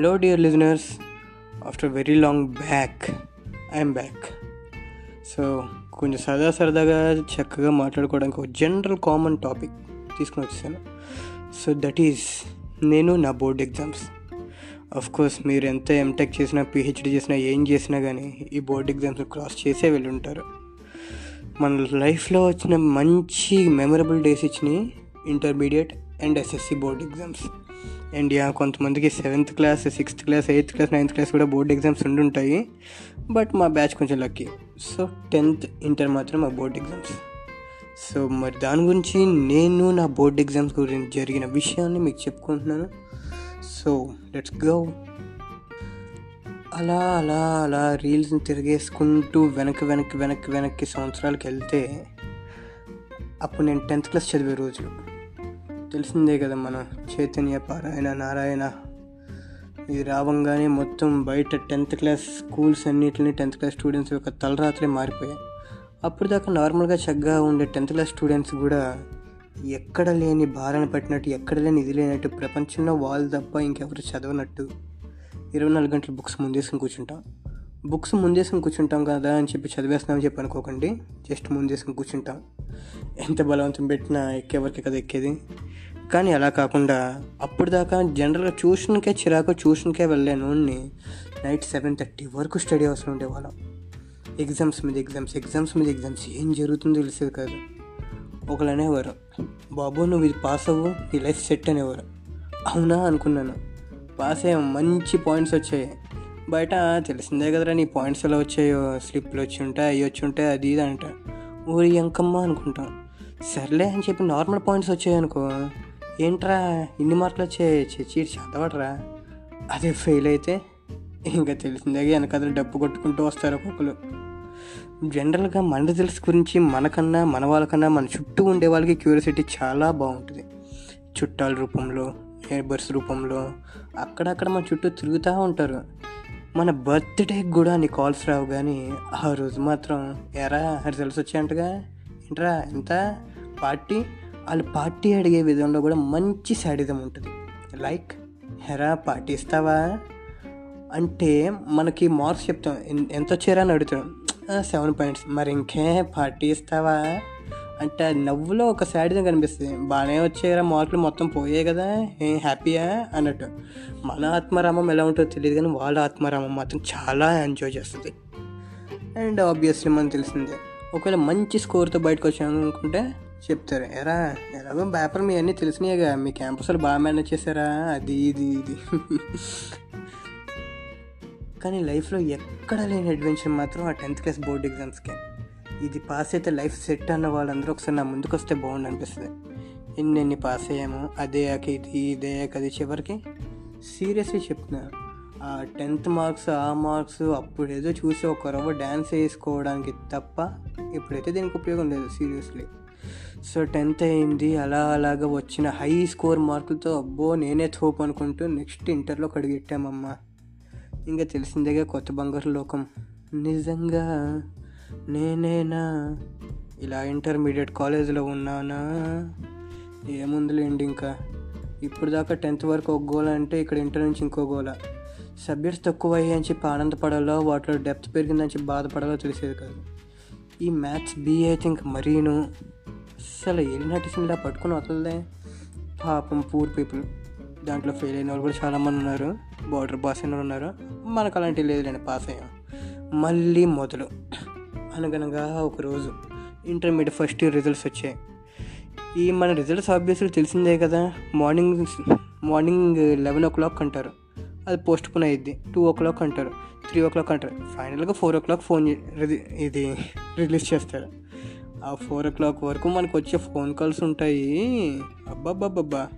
Hello dear listeners after very long back I'm back so కొంచెం సరదా సరదాగా చక్కగా మాట్లాడుకోవడానికి ఒక జనరల్ కామన్ టాపిక్ తీసుకుని వచ్చేసాను. సో దట్ ఈస్ నేను నా బోర్డ్ ఎగ్జామ్స్ అఫ్ కోర్స్ మీరు ఎంత ఎంటెక్ చేసినా పిహెచ్డి చేసినా ఏం చేసినా కానీ ఈ బోర్డ్ ఎగ్జామ్స్ క్రాస్ చేసే వెళ్ళి ఉంటారు మన లైఫ్లో వచ్చిన మంచి మెమరబుల్ డేస్ ఇచ్చినాయి intermediate and SSC board exams and yeah కొంతమందికి seventh class sixth class eighth class ninth class కూడా బోర్డ్ ఎగ్జామ్స్ ఉండుంటాయి. బట్ మా బ్యాచ్ కొంచెం లక్కీ. సో టెన్త్ ఇంటర్ మాత్రం మా బోర్డ్ ఎగ్జామ్స్. సో మరి దాని గురించి నేను నా బోర్డ్ ఎగ్జామ్స్ గురించి జరిగిన విషయాన్ని మీకు చెప్పుకుంటున్నాను. So let's go. అలా అలా అలా రీల్స్ని తిరిగేసుకుంటూ వెనక్కి వెనక్కి వెనక్కి వెనక్కి సంవత్సరాలకు వెళ్తే అప్పుడు నేను టెన్త్ క్లాస్ చదివే రోజులు తెలిసిందే కదా మన చైతన్య పారాయణ నారాయణ. ఇది రావంగానే మొత్తం బయట టెన్త్ క్లాస్ స్కూల్స్ అన్నింటినీ టెన్త్ క్లాస్ స్టూడెంట్స్ యొక్క తలరాత్రే మారిపోయాయి. అప్పుడు దాకా నార్మల్గా చక్కగా ఉండే టెన్త్ క్లాస్ స్టూడెంట్స్ కూడా ఎక్కడ లేని భారాన్ని పట్టినట్టు ఎక్కడ లేని ఇది లేనట్టు ప్రపంచంలో వాళ్ళు తప్ప ఇంకెవరు చదవనట్టు ఇరవై నాలుగు గంటలు బుక్స్ ముందేసుకుని కూర్చుంటాం. బుక్స్ ముందేసుకుని కూర్చుంటాం కదా అని చెప్పి చదివేస్తున్నామని చెప్పి అనుకోకండి. జస్ట్ ముందేసుకుని కూర్చుంటాం. ఎంత బలవంతం పెట్టినా ఎక్కేవరకు కదా ఎక్కేది? కానీ అలా కాకుండా అప్పుడు దాకా జనరల్గా ట్యూషన్కే చిరాకు ట్యూషన్కే వెళ్ళాను నైట్ సెవెన్ థర్టీ వరకు స్టడీ అవసరం ఉండేవాళ్ళం. ఎగ్జామ్స్ మీద ఎగ్జామ్స్ ఎగ్జామ్స్ మీద ఎగ్జామ్స్ ఏం జరుగుతుందో తెలిసేది కాదు. ఒకళ్ళు అనేవారు బాబు నువ్వు ఇది పాస్ అవ్వు నీ లైఫ్ సెట్ అనేవారు. అవునా? అనుకున్నాను. పాస్ అయ్యాం మంచి పాయింట్స్ వచ్చాయి. బయట తెలిసిందే కదరా నీ పాయింట్స్ ఎలా వచ్చాయో స్లిప్లు వచ్చి ఉంటాయి అవి వచ్చి ఉంటాయి అది ఇది అంట. ఊరి ఎంకమ్మ అనుకుంటాం. సర్లే అని చెప్పి నార్మల్ పాయింట్స్ వచ్చాయి అనుకో ఏంట్రా ఇన్ని మార్కులు వచ్చాయి చీటి చదవడరా అదే ఫెయిల్ అయితే ఇంకా తెలిసిందే వెనకదలు డబ్బు కొట్టుకుంటూ వస్తారు ఒక్కొక్కరు. జనరల్గా మన రిజల్ట్స్ గురించి మనకన్నా మన వాళ్ళకన్నా మన చుట్టూ ఉండే వాళ్ళకి క్యూరియాసిటీ చాలా బాగుంటుంది. చుట్టాల రూపంలో నేబర్స్ రూపంలో అక్కడక్కడ మన చుట్టూ తిరుగుతూ ఉంటారు. మన బర్త్డేకి కూడా నీ కాల్స్ రావు కానీ ఆ రోజు మాత్రం ఎరా రిజల్ట్స్ వచ్చాయంటగా? ఏంట్రా ఎంత పార్టీ వాళ్ళు పార్టీ అడిగే విధంలో కూడా మంచి శాడిజం ఉంటుంది. లైక్ హెరా పార్టీ ఇస్తావా? అంటే మనకి మార్క్స్ చెప్తాం. ఎంత వచ్చారా? అని అడుగుతాం. Seven points. మరి ఇంకే పార్టీ ఇస్తావా? అంటే నవ్వులో ఒక శాడిజం కనిపిస్తుంది. బాగానే వచ్చారా మార్కులు మొత్తం పోయాయి కదా ఏ హ్యాపీయా? అన్నట్టు. మన ఆత్మరామం ఎలా ఉంటుందో తెలియదు కానీ వాళ్ళ ఆత్మరామం మాత్రం చాలా ఎంజాయ్ చేస్తుంది. అండ్ ఆబ్వియస్లీ మనకు తెలిసిందే ఒకవేళ మంచి స్కోర్తో బయటకు వచ్చాను అనుకుంటే చెప్తారు. ఎరా ఎలాగో పేపర్ మీ అన్నీ తెలిసినాయిగా. మీ క్యాంపస్లో బాగా మేనేజ్ చేశారా? అది ఇది ఇది. కానీ లైఫ్లో ఎక్కడ లేని అడ్వెంచర్ మాత్రం ఆ టెన్త్ క్లాస్ బోర్డ్ ఎగ్జామ్స్కే. ఇది పాస్ అయితే లైఫ్ సెట్ అన్న వాళ్ళందరూ ఒకసారి నా ముందుకు వస్తే బాగుండు అనిపిస్తుంది. ఎన్ని పాస్ అయ్యాము? అదే ఇది ఇదే అది చివరికి సీరియస్లీ చెప్తున్నా. ఆ టెన్త్ మార్క్స్ ఆ మార్క్స్ అప్పుడు ఏదో చూసి ఒక రవ్వ డ్యాన్స్ వేసుకోవడానికి తప్ప ఇప్పుడైతే దీనికి ఉపయోగం లేదు సీరియస్లీ. సో టెన్త్ అయింది అలా అలాగా వచ్చిన హై స్కోర్ మార్కులతో అబ్బో నేనే తోపు అనుకుంటూ నెక్స్ట్ ఇంటర్లో కడిగెట్టామమ్మా ఇంకా తెలిసిందేగా కొత్త బంగారు లోకం. నిజంగా నేనేనా? ఇలా ఇంటర్మీడియట్ కాలేజీలో ఉన్నానా? ఏముందిలేండి ఇంకా. ఇప్పుడు దాకా టెన్త్ వరకు ఒక గోల అంటే ఇక్కడ ఇంటర్ నుంచి ఇంకో గోల. సబ్జెక్ట్స్ తక్కువ అయ్యాయి అని చెప్పి ఆనందపడాలో వాటిలో డెప్త్ పెరిగిందని చెప్పి బాధపడాలో తెలిసేది కాదు. ఈ మ్యాథ్స్ బీఏ అయితే ఇంక మరీను అసలు ఎలినటిసిన్లా పట్టుకుని వదలదే. పాపం పూర్ పీపుల్ దాంట్లో ఫెయిల్ అయిన వాళ్ళు కూడా చాలామంది ఉన్నారు. బార్డర్ పాస్ అయిన ఉన్నారు. మనకు అలాంటివి లేదులేండి పాస్ అయ్యాం. మళ్ళీ మొదలు. అనగనగా ఒకరోజు ఇంటర్మీడియట్ ఫస్ట్ ఇయర్ రిజల్ట్స్ వచ్చాయి. ఈ మన రిజల్ట్స్ ఆబ్వియస్లీ తెలిసిందే కదా. Morning morning eleven o'clock అంటారు. అది పోస్ట్ పోన్ అయ్యిద్ది టూ ఓ క్లాక్ అంటారు. త్రీ ఓ క్లాక్ అంటారు. ఫైనల్గా ఫోర్ ఓ క్లాక్ ఫోన్ ఇది రిలీజ్ చేస్తారు. ఆ ఫోర్ ఓ క్లాక్ వరకు మనకు వచ్చే ఫోన్ కాల్స్ ఉంటాయి. అబ్బాబ్బాబ్బా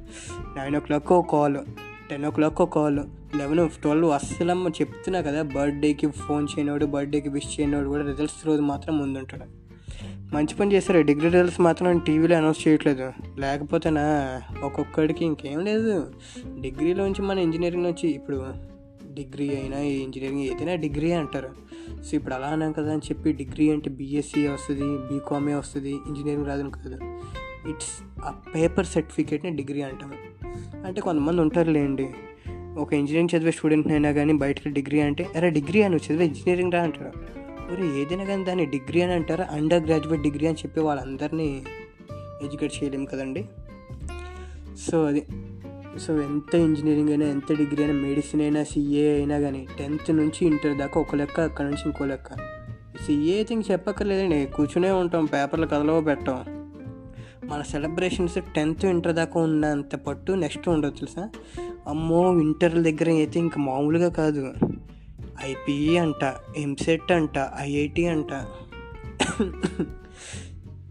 నైన్ ఓ క్లాక్ ఒక కాల్ టెన్ ఓ క్లాక్ ఒక కాల్ లెవెన్ ట్వెల్వ్ అస్సలమ్మ చెప్తున్నా కదా బర్త్డేకి ఫోన్ చేయనోడు బర్త్డేకి విష్ చేయనోడు కూడా రిజల్ట్స్ రోజు మాత్రం ముందుంటాడు. మంచి పని చేస్తారు డిగ్రీ రిజల్ట్స్ మాత్రం టీవీలో అనౌన్స్ చేయట్లేదు. లేకపోతేనా? ఒక్కొక్కడికి ఇంకేం లేదు. డిగ్రీలోంచి మన ఇంజనీరింగ్ నుంచి ఇప్పుడు డిగ్రీ అయినా ఇంజనీరింగ్ ఏదైనా డిగ్రీ అంటారు. సో ఇప్పుడు అలా అన్నాం కదా అని చెప్పి డిగ్రీ అంటే బీఎస్సీ వస్తుంది బీకామే వస్తుంది ఇంజనీరింగ్ రాదని కాదు. ఇట్స్ ఆ పేపర్ సర్టిఫికేట్ని డిగ్రీ అంటాము అంటే కొంతమంది ఉంటారులేండి ఒక ఇంజనీరింగ్ చదివే స్టూడెంట్ అయినా కానీ బయటకి డిగ్రీ అంటే అరే డిగ్రీ అని చదివే ఇంజనీరింగ్ రా అంటారు. మరి ఏదైనా కానీ దాన్ని డిగ్రీ అని అంటారా? అండర్ గ్రాడ్యుయేట్ డిగ్రీ అని చెప్పి వాళ్ళందరినీ ఎడ్యుకేట్ చేయలేము కదండి. సో అది సో ఎంత ఇంజనీరింగ్ అయినా ఎంత డిగ్రీ అయినా మెడిసిన్ అయినా సిఏ అయినా కానీ టెన్త్ నుంచి ఇంటర్ దాకా ఒక లెక్క అక్కడ నుంచి ఇంకో లెక్క. సిఏ అయితే ఇంక చెప్పక్కర్లేదండి. కూర్చునే ఉంటాం పేపర్లు కథలో పెట్టాం. మన సెలబ్రేషన్స్ టెన్త్ ఇంటర్ దాకా ఉన్నంత పట్టు నెక్స్ట్ ఉండదు తెలుసా? అమ్మో ఇంటర్ దగ్గర అయితే ఇంక మామూలుగా కాదు. ఐపీఈ అంట ఎంసెట్ అంట ఐఐటి అంట.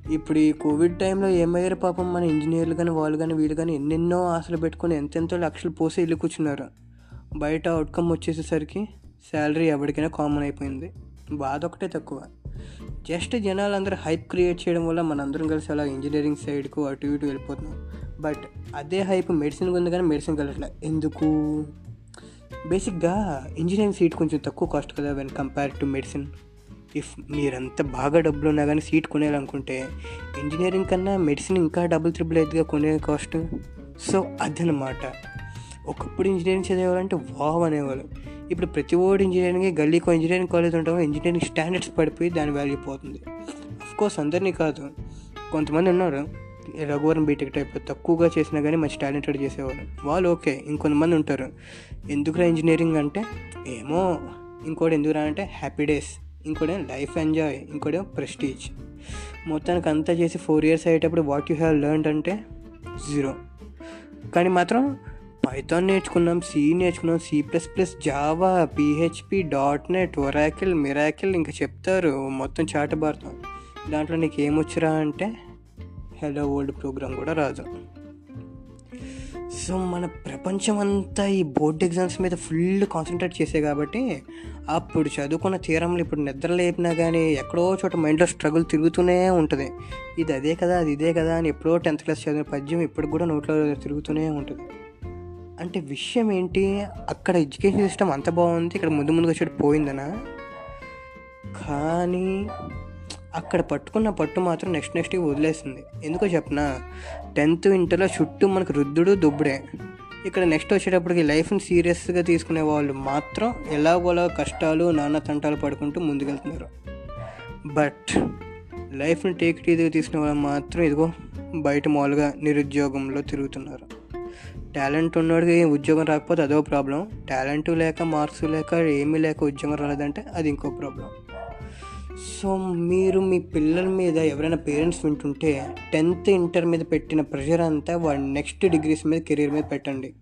ఇప్పుడు ఈ కోవిడ్ టైంలో ఏమయ్యారు పాపం? మన ఇంజనీర్లు కానీ వాళ్ళు కానీ వీళ్ళు కానీ ఎన్నెన్నో ఆశలు పెట్టుకొని ఎంతెంతో లక్షలు పోసి వెళ్ళి కూర్చున్నారు. బయట అవుట్కమ్ వచ్చేసేసరికి శాలరీ ఎవరికైనా కామన్ అయిపోయింది. బాధ ఒకటే తక్కువ. జస్ట్ జనాలందరూ హైప్ క్రియేట్ చేయడం వల్ల మనందరం కలిసి అలా ఇంజనీరింగ్ సైడ్కు అటు ఇటు వెళ్ళిపోతున్నాం. బట్ అదే హైప్ మెడిసిన్కి ఉంది కానీ మెడిసిన్ వెళ్ళట్లే ఎందుకు? బేసిక్గా ఇంజనీరింగ్ సీట్ కొంచెం తక్కువ కాస్ట్ కదా when compare to medicine if మీరంత బాగా డబ్బులు ఉన్నా కానీ సీట్ కొనేయాలనుకుంటే ఇంజనీరింగ్ కన్నా మెడిసిన్ ఇంకా డబుల్ త్రిబుల్ అయితే కొనే కాస్ట్ సో అదనమాట ఒకప్పుడు ఇంజనీరింగ్ చదివేవాళ్ళంటే వావ్ అనేవాళ్ళు. ఇప్పుడు ప్రతి ఓడి ఇంజనీరింగ్ గల్లీకో ఇంజనీరింగ్ కాలేజ్ ఉంటామో ఇంజనీరింగ్ స్టాండర్డ్స్ పడిపోయి దాని వాల్యూ పోతుంది. కోర్స్ అందరినీ కాదు. కొంతమంది ఉన్నారు. రఘువరం బీటెక్ టైప్ తక్కువగా చేసినా కానీ మంచి టాలెంటెడ్ చేసేవాళ్ళు. వాళ్ళు ఓకే ఇంకొంతమంది ఉంటారు. ఎందుకురా ఇంజనీరింగ్ అంటే ఏమో ఇంకోటి ఎందుకురా అంటే హ్యాపీ డేస్ ఇంకోటి లైఫ్ ఎంజాయ్ ఇంకోటి ప్రెస్టీజ్. మొత్తానికి అంతా చేసి ఫోర్ ఇయర్స్ అయ్యేటప్పుడు వాట్ యూ హ్యావ్ లెర్న్ అంటే జీరో. కానీ మాత్రం పైథాన్ నేర్చుకున్నాం సి నేర్చుకున్నాం C plus plus Java PHP dot net Oracle miracle ఇంకా చెప్తారు మొత్తం చాటబారుతాం దాంట్లో నీకు ఏమొచ్చురా అంటే హెలో వరల్డ్ ప్రోగ్రామ్ కూడా రాదు. సో మన ప్రపంచం అంతా ఈ బోర్డ్ ఎగ్జామ్స్ మీద ఫుల్ కాన్సన్ట్రేట్ చేసే కాబట్టి అప్పుడు చదువుకున్న తీరంలో ఇప్పుడు నిద్ర లేపినా కానీ ఎక్కడో చోట మైండ్లో స్ట్రగుల్ తిరుగుతూనే ఉంటుంది. ఇది అదే కదా అది ఇదే కదా అని ఎప్పుడో టెన్త్ క్లాస్ చదివిన పద్యం ఇప్పుడు కూడా నోట్లో తిరుగుతూనే ఉంటుంది. అంటే విషయం ఏంటి? అక్కడ ఎడ్యుకేషన్ సిస్టమ్ అంత బాగుంది ఇక్కడ ముందు ముందుగా వచ్చేటి పోయిందనా? కానీ అక్కడ పట్టుకున్న పట్టు మాత్రం నెక్స్ట్ నెక్స్ట్ వదిలేస్తుంది ఎందుకో చెప్పనా? టెన్త్ ఇంటర్లో చుట్టూ మనకు రుద్దుడు దుబ్బుడే. ఇక్కడ నెక్స్ట్ వచ్చేటప్పటికి లైఫ్ని సీరియస్గా తీసుకునే వాళ్ళు మాత్రం ఎలాగోలా కష్టాలు నానా తంటాలు పడుకుంటూ ముందుకెళ్తున్నారు. బట్ లైఫ్ని టేక్ ఈజీగా తీసుకునే వాళ్ళు మాత్రం ఇదిగో బయట మామూలుగా నిరుద్యోగంలో తిరుగుతున్నారు. టాలెంట్ ఉన్నవాడికి ఉద్యోగం రాకపోతే అదో ప్రాబ్లం టాలెంట్ లేక మార్క్స్ లేక ఏమీ లేక ఉద్యోగం రాలేదంటే అది ఇంకో ప్రాబ్లం సో మీరు మీ పిల్లల మీద ఎవరైనా పేరెంట్స్ వింటుంటే టెన్త్ ఇంటర్ మీద పెట్టిన ప్రెషర్ అంతా వాడి నెక్స్ట్ డిగ్రీస్ మీద కెరీర్ మీద పెట్టండి.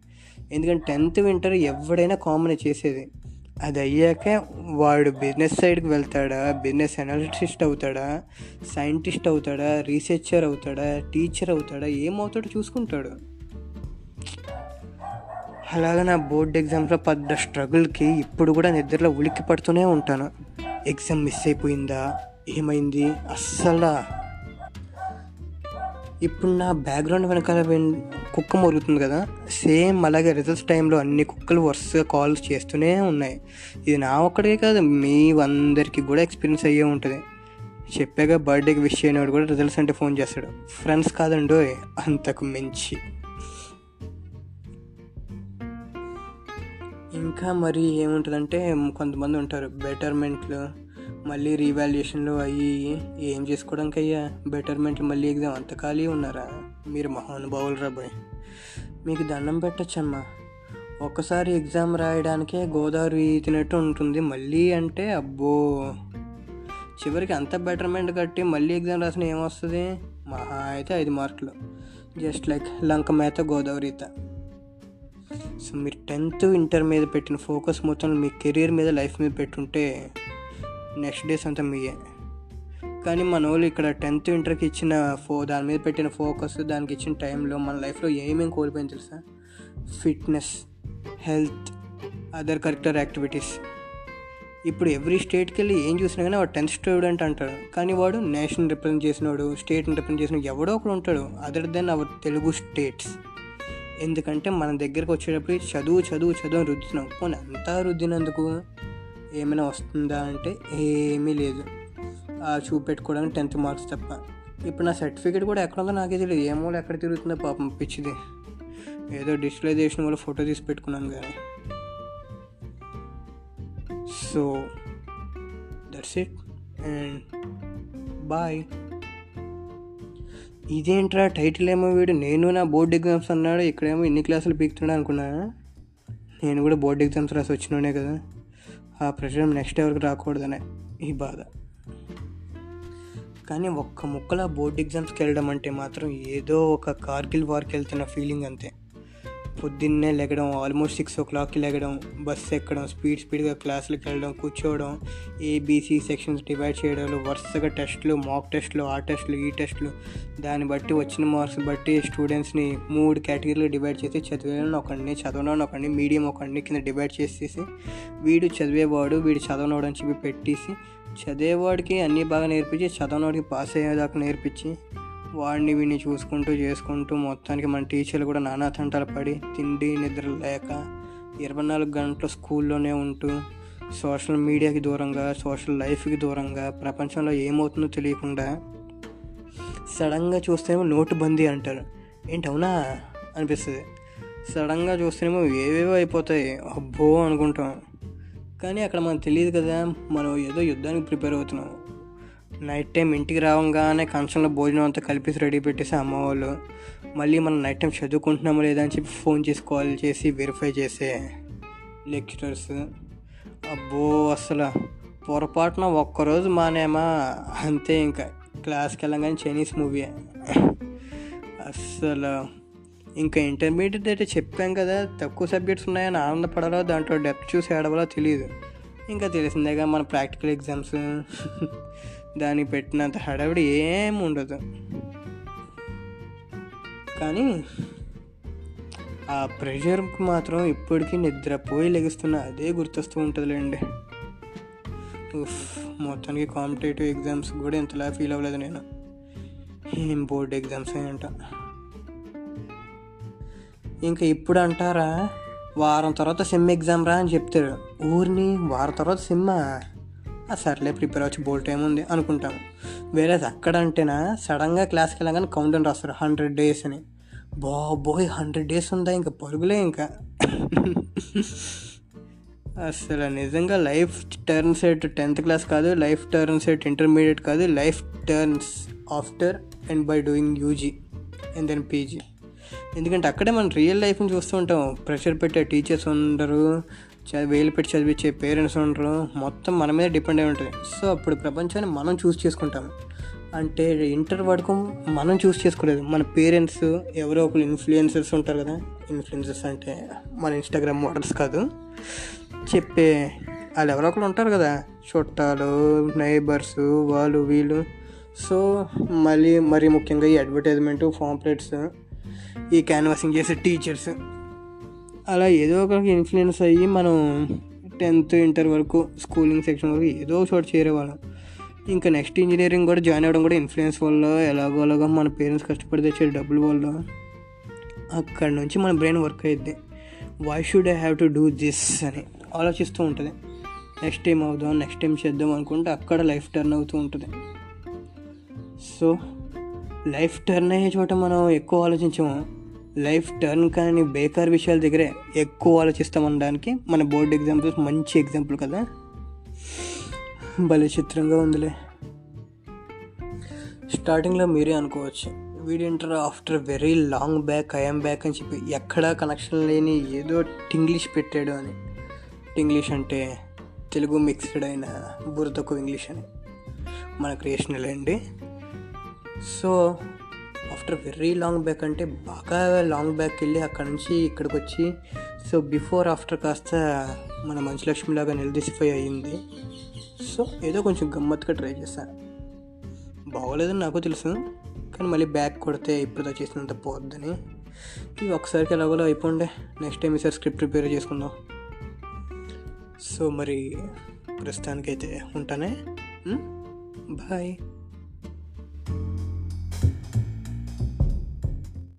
ఎందుకంటే టెన్త్ ఇంటర్ ఎవడైనా కామన్ చేసేది. అది అయ్యాక వాడు బిజినెస్ సైడ్కి వెళ్తాడా? బిజినెస్ అనాలిసిస్ట్ అవుతాడా? సైంటిస్ట్ అవుతాడా? రీసెర్చర్ అవుతాడా? టీచర్ అవుతాడా? ఏమవుతాడో చూసుకుంటాడు. అలాగే నా బోర్డ్ ఎగ్జామ్స్లో పెద్ద స్ట్రగుల్కి ఇప్పుడు కూడా నిద్రలో ఉలిక్కి పడుతూనే ఉంటాను. ఎగ్జామ్ మిస్ అయిపోయిందా? ఏమైంది? అస్సలు. ఇప్పుడు నా బ్యాక్గ్రౌండ్ వెనకాల కుక్క మొరుగుతుంది కదా? సేమ్ అలాగే రిజల్ట్స్ టైంలో అన్ని కుక్కలు వరుసగా కాల్స్ చేస్తూనే ఉన్నాయి. ఇది నా ఒక్కడికే కాదు మీ అందరికీ కూడా ఎక్స్పీరియన్స్ అయ్యే ఉంటుంది. చెప్పాక బర్త్డేకి విష్ అయినవాడు కూడా రిజల్ట్స్ అంటే ఫోన్ చేస్తాడు. ఫ్రెండ్స్ కాదండో అంతకు మించి. ఇంకా మరి ఏముంటుందంటే కొంతమంది ఉంటారు బెటర్మెంట్లు మళ్ళీ రీవాల్యుయేషన్లు అయ్యి ఏం చేసుకోవడానికి అయ్యా బెటర్మెంట్లు మళ్ళీ ఎగ్జామ్ అంత ఖాళీ ఉన్నారా? మీరు మహానుభావులు రాబోయ్ మీకు దండం పెట్టచ్చమ్మా. ఒక్కసారి ఎగ్జామ్ రాయడానికే గోదావరి తినట్టు ఉంటుంది మళ్ళీ అంటే అబ్బో. చివరికి అంత బెటర్మెంట్ కట్టి మళ్ళీ ఎగ్జామ్ రాసిన ఏమొస్తుంది? మహా అయితే ఐదు మార్కులు. జస్ట్ లైక్ లంక మేత గోదావరి ఈత. సో మీరు టెన్త్ ఇంటర్ మీద పెట్టిన ఫోకస్ మొత్తం మీ కెరీర్ మీద లైఫ్ మీద పెట్టుంటే నెక్స్ట్ డేస్ అంతా మీయే. కానీ మన వాళ్ళు ఇక్కడ టెన్త్ ఇంటర్కి ఇచ్చిన ఫో దాని మీద పెట్టిన ఫోకస్ దానికి ఇచ్చిన టైంలో మన లైఫ్లో ఏమేమి కోల్పోయింది తెలుసా? Fitness health other character activities. ఇప్పుడు ఎవ్రీ స్టేట్కి వెళ్ళి ఏం చూసినా కానీ వాడు టెన్త్ స్టూడెంట్ అంటాడు. కానీ వాడు నేషనల్ రిప్రజెంట్ చేసినాడు స్టేట్ని రిప్రజెంట్ చేసిన ఎవడో ఒకడు ఉంటాడు. Other than our Telugu states. ఎందుకంటే మన దగ్గరకు వచ్చేటప్పుడు చదువు చదువు చదువు అని రుద్దుతున్నాం. పోనీ అంతా రుద్దినందుకు ఏమైనా వస్తుందా అంటే ఏమీ లేదు. చూపెట్టుకోవడానికి టెన్త్ మార్క్స్ తప్ప. ఇప్పుడు నా సర్టిఫికేట్ కూడా ఎక్కడ ఉందో నాకే తెలియదు. ఏమో ఎక్కడ తిరుగుతుందో పాపం పిచ్చిది. ఏదో డిజిటలైజేషన్ వల్ల ఫోటో తీసి పెట్టుకున్నాను కానీ so that's it. And bye. ఇదేంట్రా టైటిల్ ఏమో వీడు? నేను నా బోర్డ్ ఎగ్జామ్స్ అన్నాడు ఇక్కడేమో ఎన్ని క్లాసులు పీకుతున్నాడు అనుకున్నా. నేను కూడా బోర్డ్ ఎగ్జామ్స్ రాసి వచ్చినోనే కదా. ఆ ప్రెషర్ నెక్స్ట్ ఎవరికి రాకూడదనే ఈ బాధ. కానీ ఒక్క ముక్కల బోర్డ్ ఎగ్జామ్స్కి వెళ్ళడం అంటే మాత్రం ఏదో ఒక కార్గిల్ వార్కి వెళ్తున్న ఫీలింగ్ అంతే. పొద్దున్నే లెగడం ఆల్మోస్ట్ సిక్స్ ఓ క్లాక్కి లెగడం బస్సు ఎక్కడం స్పీడ్ స్పీడ్గా క్లాసులకు వెళ్ళడం కూర్చోవడం ఏబీసీ సెక్షన్స్ డివైడ్ చేయడంలో వరుసగా టెస్టులు మాక్ టెస్టులు ఆ టెస్టులు ఈ టెస్టులు దాన్ని బట్టి వచ్చిన మార్క్స్ బట్టి స్టూడెంట్స్ని మూడు కేటగిరీలు డివైడ్ చేసి చదివేవాడిని ఒకడిని చదవడం ఒకడిని మీడియం ఒకడిని కింద డివైడ్ చేసేసి వీడు చదివేవాడు వీడు చదవనోడని చెప్పి పెట్టేసి చదివేవాడికి అన్నీ బాగా నేర్పించి చదవనోడికి పాస్ అయ్యేదాకా నేర్పించి వాడిని వీడిని చూసుకుంటూ చేసుకుంటూ మొత్తానికి మన టీచర్లు కూడా నానా తంటాలు పడి తిండి నిద్ర లేక ఇరవై నాలుగు గంటలు స్కూల్లోనే ఉంటూ సోషల్ మీడియాకి దూరంగా సోషల్ లైఫ్కి దూరంగా ప్రపంచంలో ఏమవుతుందో తెలియకుండా సడన్గా చూస్తేనేమో నోటు బందీ అంటారు. ఏంటవునా? అనిపిస్తుంది. సడన్గా చూస్తేనేమో ఏవేవో అయిపోతాయి. అబ్బో అనుకుంటాం. కానీ అక్కడ మనకు తెలియదు కదా మనం ఏదో యుద్ధానికి ప్రిపేర్ అవుతున్నాం. నైట్ టైం ఇంటికి రావంగానే కంచంలో భోజనం అంతా కలిపేసి రెడీ పెట్టేసి అమ్మవాళ్ళు మళ్ళీ మనం నైట్ టైం చదువుకుంటున్నామో లేదా? అని చెప్పి ఫోన్ చేసి కాల్ చేసి వెరిఫై చేసే లెక్చరర్స్ అబ్బో అసలు పొరపాటున ఒక్కరోజు మానేమా? అంతే ఇంకా. క్లాస్కి వెళ్ళగానే చైనీస్ మూవీ అస్సలు ఇంకా ఇంటర్మీడియట్ అయితే చెప్పాం కదా తక్కువ సబ్జెక్ట్స్ ఉన్నాయని ఆనందపడాలో దాంట్లో డెప్త్ చూసి ఏడవాలో తెలియదు ఇంకా తెలిసిందేగా మన ప్రాక్టికల్ ఎగ్జామ్స్ దానికి పెట్టినంత హడావిడి ఏం ఉండదు. కానీ ఆ ప్రెషర్కి మాత్రం ఇప్పటికీ నిద్రపోయి లెగిస్తున్న అదే గుర్తొస్తూ ఉంటుందిలేండి. ఉఫ్ మొత్తానికి కాంపిటేటివ్ ఎగ్జామ్స్ కూడా ఇంతలా ఫీల్ అవ్వలేదు నేను. ఏం బోర్డ్ ఎగ్జామ్స్ అంట. ఇంకా ఇప్పుడు అంటారా? వారం తర్వాత సెమ్ ఎగ్జామ్ రా అని చెప్తారు. ఊరిని వారం తర్వాత సిమ్మా? సర్లే ప్రిపేర్ వచ్చి బోల్ టైం ఉంది అనుకుంటాం వేరే అక్కడ అంటేనా సడన్గా క్లాస్కి వెళ్ళగానే కౌంటర్ రాస్తారు హండ్రెడ్ డేస్ అని. బాబోయ్ హండ్రెడ్ డేస్ ఉందా ఇంకా పరుగులే ఇంకా. అసలు నిజంగా life turn set tenth class కాదు లైఫ్ టర్న్ సెట్ ఇంటర్మీడియట్ కాదు life turns after and by doing UG and then PG. ఎందుకంటే అక్కడే మనం రియల్ లైఫ్ని చూస్తూ ఉంటాం ప్రెషర్ పెట్టే టీచర్స్ ఉండరు చదివి వేలు పెట్టి చదివించే పేరెంట్స్ ఉంటారు మొత్తం మన మీద డిపెండ్ అయి ఉంటుంది. సో అప్పుడు ప్రపంచాన్ని మనం చూస్ చేసుకుంటాం. అంటే ఇంటర్ వరకు మనం చూస్ చేసుకోలేదు. మన పేరెంట్స్ ఎవరో ఒకరు ఇన్ఫ్లుయెన్సర్స్ ఉంటారు కదా. ఇన్ఫ్లుయెన్సర్స్ అంటే మన ఇన్స్టాగ్రామ్ మోడల్స్ కాదు. చెప్పే వాళ్ళు ఎవరో ఒకరు ఉంటారు కదా. చుట్టాలు నైబర్స్ వాళ్ళు వీళ్ళు. సో మళ్ళీ మరి ముఖ్యంగా ఈ అడ్వర్టైజ్మెంట్ ఫాంప్లెట్స్ ఈ క్యాన్వాసింగ్ చేసే టీచర్స్ అలా ఏదో ఒకరికి ఇన్ఫ్లుయెన్స్ అయ్యి మనం టెన్త్ ఇంటర్ వరకు స్కూలింగ్ సెక్షన్ వరకు ఏదో చోట చేరేవాళ్ళం. ఇంకా నెక్స్ట్ ఇంజనీరింగ్ కూడా జాయిన్ అవ్వడం కూడా ఇన్ఫ్లుయెన్స్ వల్ల ఎలాగో అలాగో మన పేరెంట్స్ కష్టపడి తెచ్చే డబ్బుల వల్ల అక్కడ నుంచి మన బ్రెయిన్ వర్క్ అయ్యిద్ది why should I have to do this అని ఆలోచిస్తూ ఉంటుంది. నెక్స్ట్ టైం అవుదాం నెక్స్ట్ టైం చేద్దాం అనుకుంటే అక్కడ లైఫ్ టర్న్ అవుతూ ఉంటుంది. సో లైఫ్ టర్న్ అయ్యే చోట మనం ఎక్కువ ఆలోచించము. లైఫ్ టర్న్ కానీ బేకార్ విషయాల దగ్గరే ఎక్కువ ఆలోచిస్తాం అనడానికి. మన బోర్డ్ ఎగ్జాంపుల్స్ మంచి ఎగ్జాంపుల్ కదా. భలే చిత్రంగా ఉందిలే. స్టార్టింగ్లో మీరే అనుకోవచ్చు. వీడింటర్ after very long back I'm back అని చెప్పి ఎక్కడా కనెక్షన్ లేని ఏదో టింగ్లీష్ పెట్టాడు అని. టింగ్లీష్ అంటే తెలుగు మిక్స్డ్ అయిన బురదకు ఇంగ్లీష్ అని. మన క్రియేషన్ అండి so after very long back అంటే బాగా లాంగ్ బ్యాక్ వెళ్ళి అక్కడ నుంచి ఇక్కడికి వచ్చి సో బిఫోర్ ఆఫ్టర్ కాస్త మన మంచులక్ష్మి లాగా నిలదీసిఫై అయ్యింది సో ఏదో కొంచెం గమ్మత్తుగా ట్రై చేశాను బాగోలేదని నాకు తెలుసు కానీ మళ్ళీ బ్యాక్ కొడితే ఇప్పుడు చేసినంత పోద్దని. ఇవి ఒకసారికి ఎలాగోలో అయిపోండే. నెక్స్ట్ టైం ఈసారి స్క్రిప్ట్ ప్రిపేర్ చేసుకుందాం. సో మరి ప్రస్తుతానికైతే ఉంటానే. బాయ్.